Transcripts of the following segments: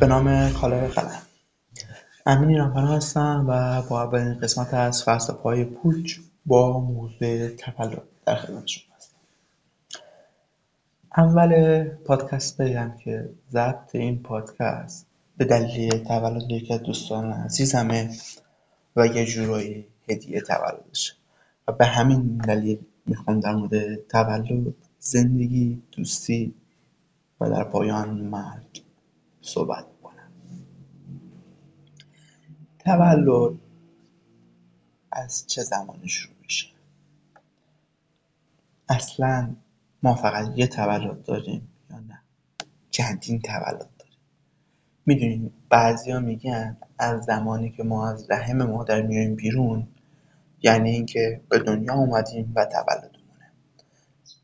به نام خالق قلم. امین ایرانپناه هستم و با اولین قسمت از فلسفه های پوچ با موضوع تولد در خدمت شما هستم. اول پادکست بگم که ضبط این پادکست به دلیل تولد یکی از دوستان عزیزمه و یه جورایی هدیه تولدشه. و به همین دلیل می‌خوام در مورد تولد زندگی دوستی و در پایان مرگ صحبت کنم. تولد از چه زمانی شروع میشه؟ اصلا ما فقط یه تولد داریم یا نه؟ چندین تولد داریم. می‌دونیم بعضیا میگن از زمانی که ما از رحم مادر میایم بیرون یعنی اینکه به دنیا اومدیم و تولدمونه.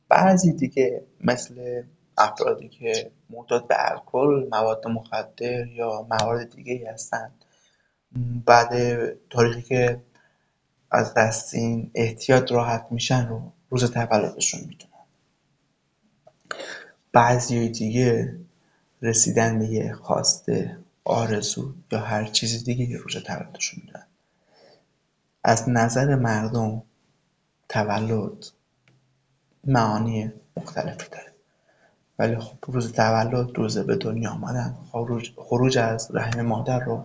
بعضی دیگه مثل افرادی که معتاد به الکل مواد مخدر یا موارد دیگه هستن بعد تاریخی که از دست این احتیاط راحت میشن رو روز تولدشون می‌دونن بعضی دیگه رسیدن به خواسته آرزو یا هر چیز دیگه یه روز تولدشون می‌دونن از نظر مردم تولد معانی مختلفی داره. ولی خب روز تولد روز به دنیا آمدن خروج, خروج از رحم مادر رو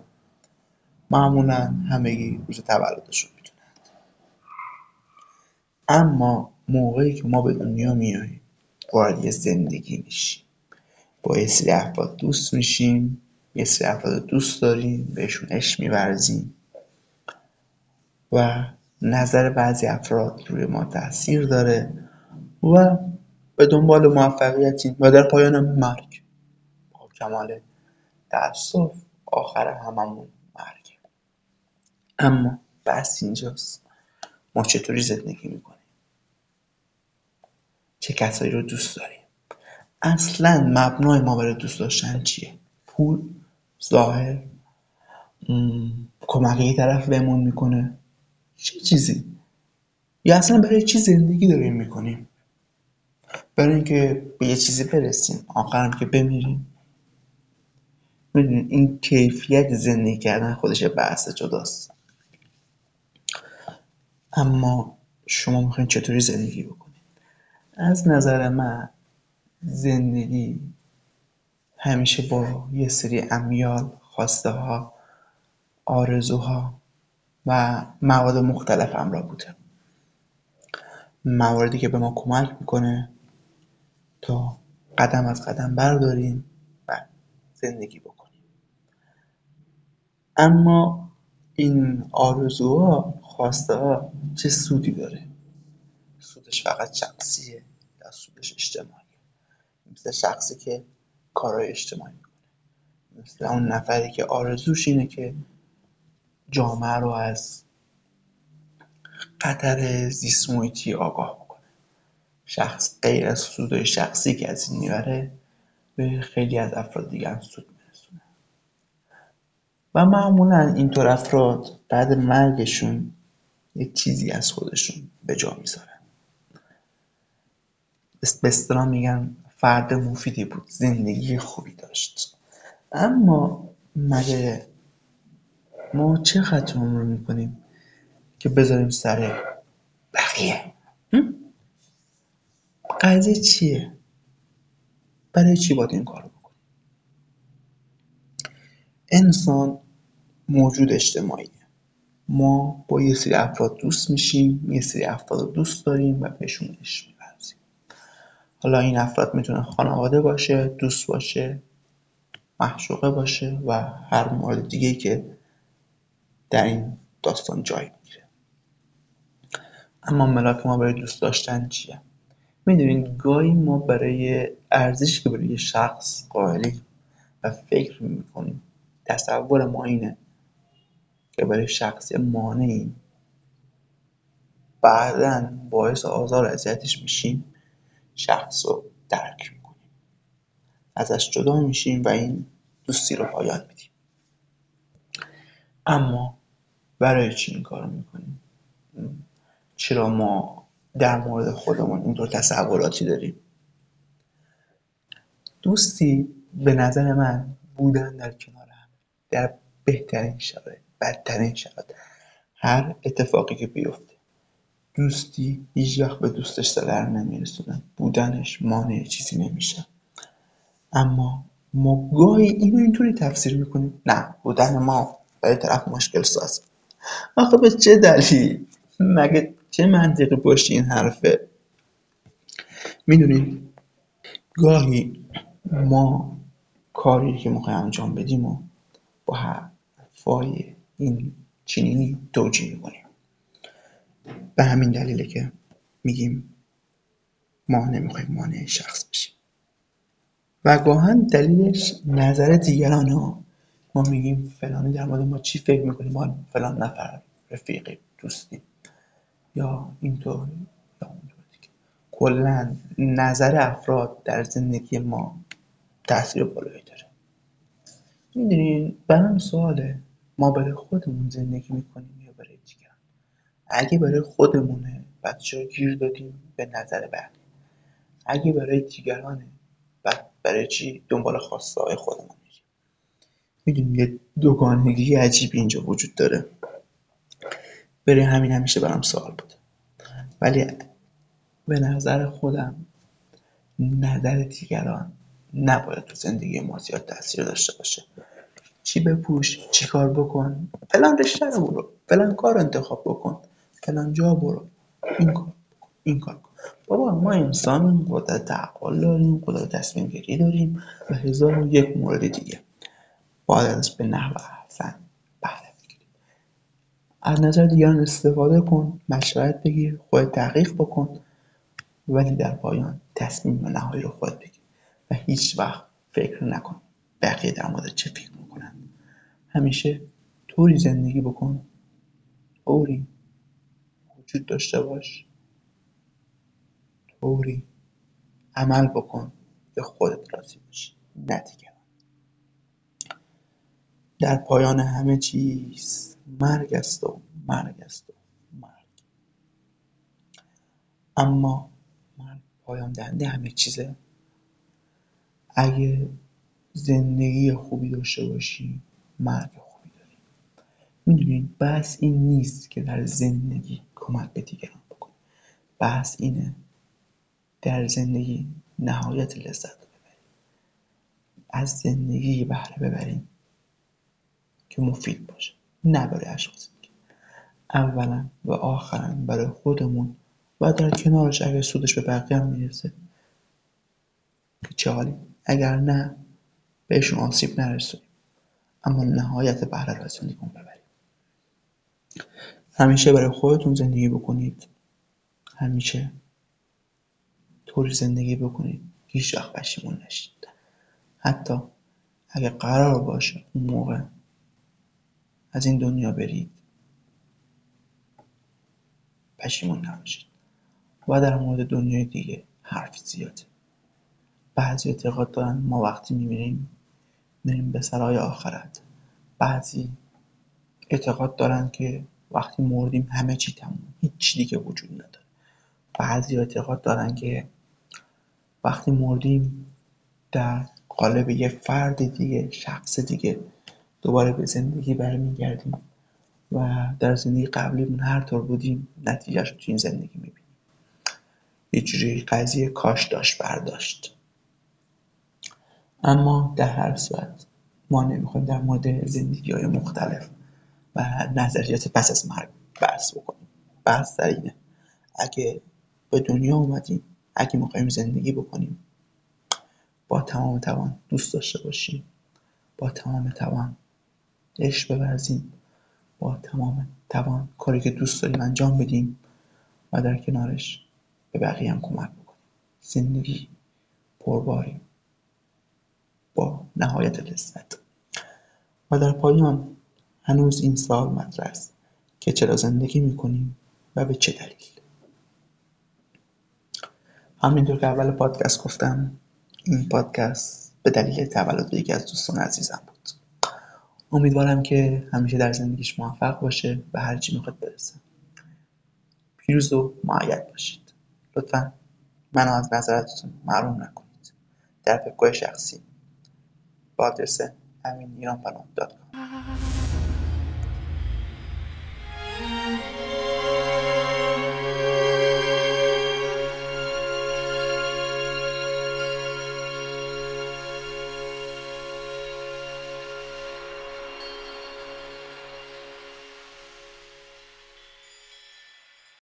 معمولا همگی روز تولدشون می‌دونند. اما موقعی که ما به دنیا میاییم وارد یه زندگی میشیم. با یه سری افراد دوست میشیم یه سری افراد دوست داریم بهشون عشق میورزیم و نظر بعضی افراد روی ما تاثیر داره و به دنبال موفقیتیم و در پایان مرگ. با کمال تأسف آخر هممون مرگ. اما بحث اینجاست. ما چطوری زندگی می‌کنیم؟ چه کسایی رو دوست داریم؟ اصلا مبنای ما برای دوست داشتن چیه؟ پول ظاهر کمک یه طرف بهمون می‌کنه. چه چیزی؟ یا اصلا برای چی زندگی داریم می‌کنیم؟ برای اینکه به یه چیزی برسیم آخرم که بمیریم. می‌دونید این کیفیت زندگی کردن خودش بحث جداست. اما شما می‌خواین چطوری زندگی بکنید؟ از نظر من زندگی همیشه با یه سری امیال خواسته ها آرزوها و مواد مختلف همراه بوده. مواردی که به ما کمک می‌کنه تا قدم از قدم برداریم و زندگی بکنیم. اما این آرزوها ها چه سودی داره؟ سودش فقط شخصیه یا سودش اجتماعیه مثل شخصی که کارهای اجتماعی می‌کنه. مثل اون نفری که آرزوش اینه که جامعه رو از خطر زیست محیطی آگاه شخص غیر از سودای شخصی که از این می‌بره به خیلی از افراد دیگه هم سود میرسونه. و معمولا اینطور افراد بعد مرگشون یه چیزی از خودشون به جا می‌ذارن. به میگن فرد مفیدی بود زندگی خوبی داشت. اما مگه ما چه خطا رو می‌کنیم که بذاریم سر بقیه؟ قضیه چیه؟ برای چی باید این کار رو بکنیم انسان موجود اجتماعیه. ما با یه سری افراد دوست میشیم یه سری افراد دوست داریم و بهشون عشق میورزیم حالا این افراد می‌تونه خانواده باشه دوست باشه محشوقه باشه و هر مورد دیگه که در این داستان جای می‌گیره. اما ملاک ما برای دوست داشتن چیه؟ می‌دونید گاهی ما برای ارزشی که برای شخص قائلیم و فکر می‌کنیم تصور ما اینه که برای شخصی مانعیم بعدا باعث آزار و اذیتش میشیم شخص رو درک می‌کنیم. ازش جدا میشیم و این دوستی رو پایان میدیم. اما برای چی این کار می‌کنیم؟ چرا ما در مورد خودمون اینطور تصوراتی داریم. دوستی به نظر من بودن در کنار هم در بهترین شرایط بدترین شرایط هر اتفاقی که بیفته. دوستی هیچ وقت به دوستش ضرر نمیرسونه. بودنش مانع چیزی نمیشه. اما ما گاهی اینو اینطوری تفسیر می‌کنیم. نه بودن ما برای طرف مشکل ساز. آخه به چه دلیل؟ مگه چه منطقی پشت این حرفه؟ می‌دونید گاهی ما کاری که می‌خوایم انجام بدیم و با حرفای این چنینی توجیه می‌کنیم. به همین دلیله که میگیم ما نمی‌خوایم مانع شخص بشیم. و گاهن دلیلش نظر دیگران ها ما میگیم فلانی در مورد ما چی فکر می‌کنیم ما فلان نفر رفیق دوستی. یا اینطور یا اونطور دیگه. کلا نظر افراد در زندگی ما تاثیر بالایی داره. می‌دونین برام سواله. ما برای خودمون زندگی می‌کنیم یا برای دیگران؟ اگه برای خودمونه بچه گیر دادیم به نظر بقیه اگه برای دیگرانه بعد برای چی دنبال خواسته های خودمون میریم می‌دونیم یه دوگانگی عجیبی اینجا وجود داره. برای همین همیشه برام سوال بود ولی به نظر خودم نظر دیگران نباید تو زندگی ما زیاد تاثیر داشته باشه. چی بپوش چی کار بکن؟ فلان رشته رو برو. فلان کار انتخاب بکن. فلان جا برو. این کار این کار کن. بابا ما انسان قدرت تعقل داریم. قدرت تصمیم گیری داریم. و هزار و یک مورد دیگه. باید به نحو احسن از نظر دیگران استفاده کن مشورت بگیر خود تحقیق بکن ولی در پایان تصمیم نهایی رو خود بگیر و هیچ وقت فکر نکن بقیه در مورد چه فکر می‌کنن. همیشه طوری زندگی بکن طوری وجود داشته باش طوری عمل بکن که خودت راضی باشی. نه دیگران در پایان همه چیز مرگ است و مرگ است و مرگ. اما مرگ پایان دهنده همه چیزه. اگه زندگی خوبی داشته باشی مرگ خوبی داری. می‌دونید بحث این نیست که در زندگی کمک به دیگران بکنی. بحث اینه در زندگی نهایت لذت ببریم از زندگی بهره ببریم که مفید باشه. نه برای اشخاص دیگه اولا و آخرا برای خودمون و در کنارش اگر سودش به بقیه هم می‌رسه که چه حالی؟ اگر نه بهشون آسیب نرسونیم. اما نهایت بهره رو از زندگیمون ببریم. همیشه برای خودتون زندگی بکنید. همیشه طوری زندگی بکنید هیچ وقت پشیمون نشید. حتی اگه قرار باشه اون موقع از این دنیا برید. پشیمون نباشید. و در مورد دنیای دیگه حرف زیاده. بعضی اعتقاد دارن ما وقتی میمیریم میریم به سرای آخرت. بعضی اعتقاد دارن که وقتی مردیم همه چی تموم هیچ دیگه وجود نداره. بعضی اعتقاد دارن که وقتی مردیم در قالب یه فرد دیگه شخص دیگه دوباره به زندگی برمیگردیم و در زندگی قبلیمون هر طور بودیم نتیجهش رو تو این زندگی می‌بینیم. یه جوری قضیه کاش داشت برداشت. اما در هر صورت ما نمی‌خوایم در مورد زندگی های مختلف و نظریات پس از مرگ بحث بکنیم. بحث در اینه اگه به دنیا اومدیم اگه می‌خوایم زندگی بکنیم با تمام توان دوست داشته باشیم. با تمام توان عشق بورزیم. با تمام توان کاری که دوست داریم انجام بدیم و در کنارش به بقیه هم کمک بکنیم. زندگی پرباری با نهایت لذت. و در پایان هنوز این سوال مطرح است که چرا زندگی می‌کنیم و به چه دلیل؟ همینطور که اول پادکست گفتم این پادکست به دلیل تولد یکی از دوستان عزیزم بود. امیدوارم که همیشه در زندگیش موفق باشه و هر چی می‌خواد برسه. پیروز و معید باشید. لطفا منو از نظرتون محروم نکنید. در فکرهای شخصی. با آدرس همین ایران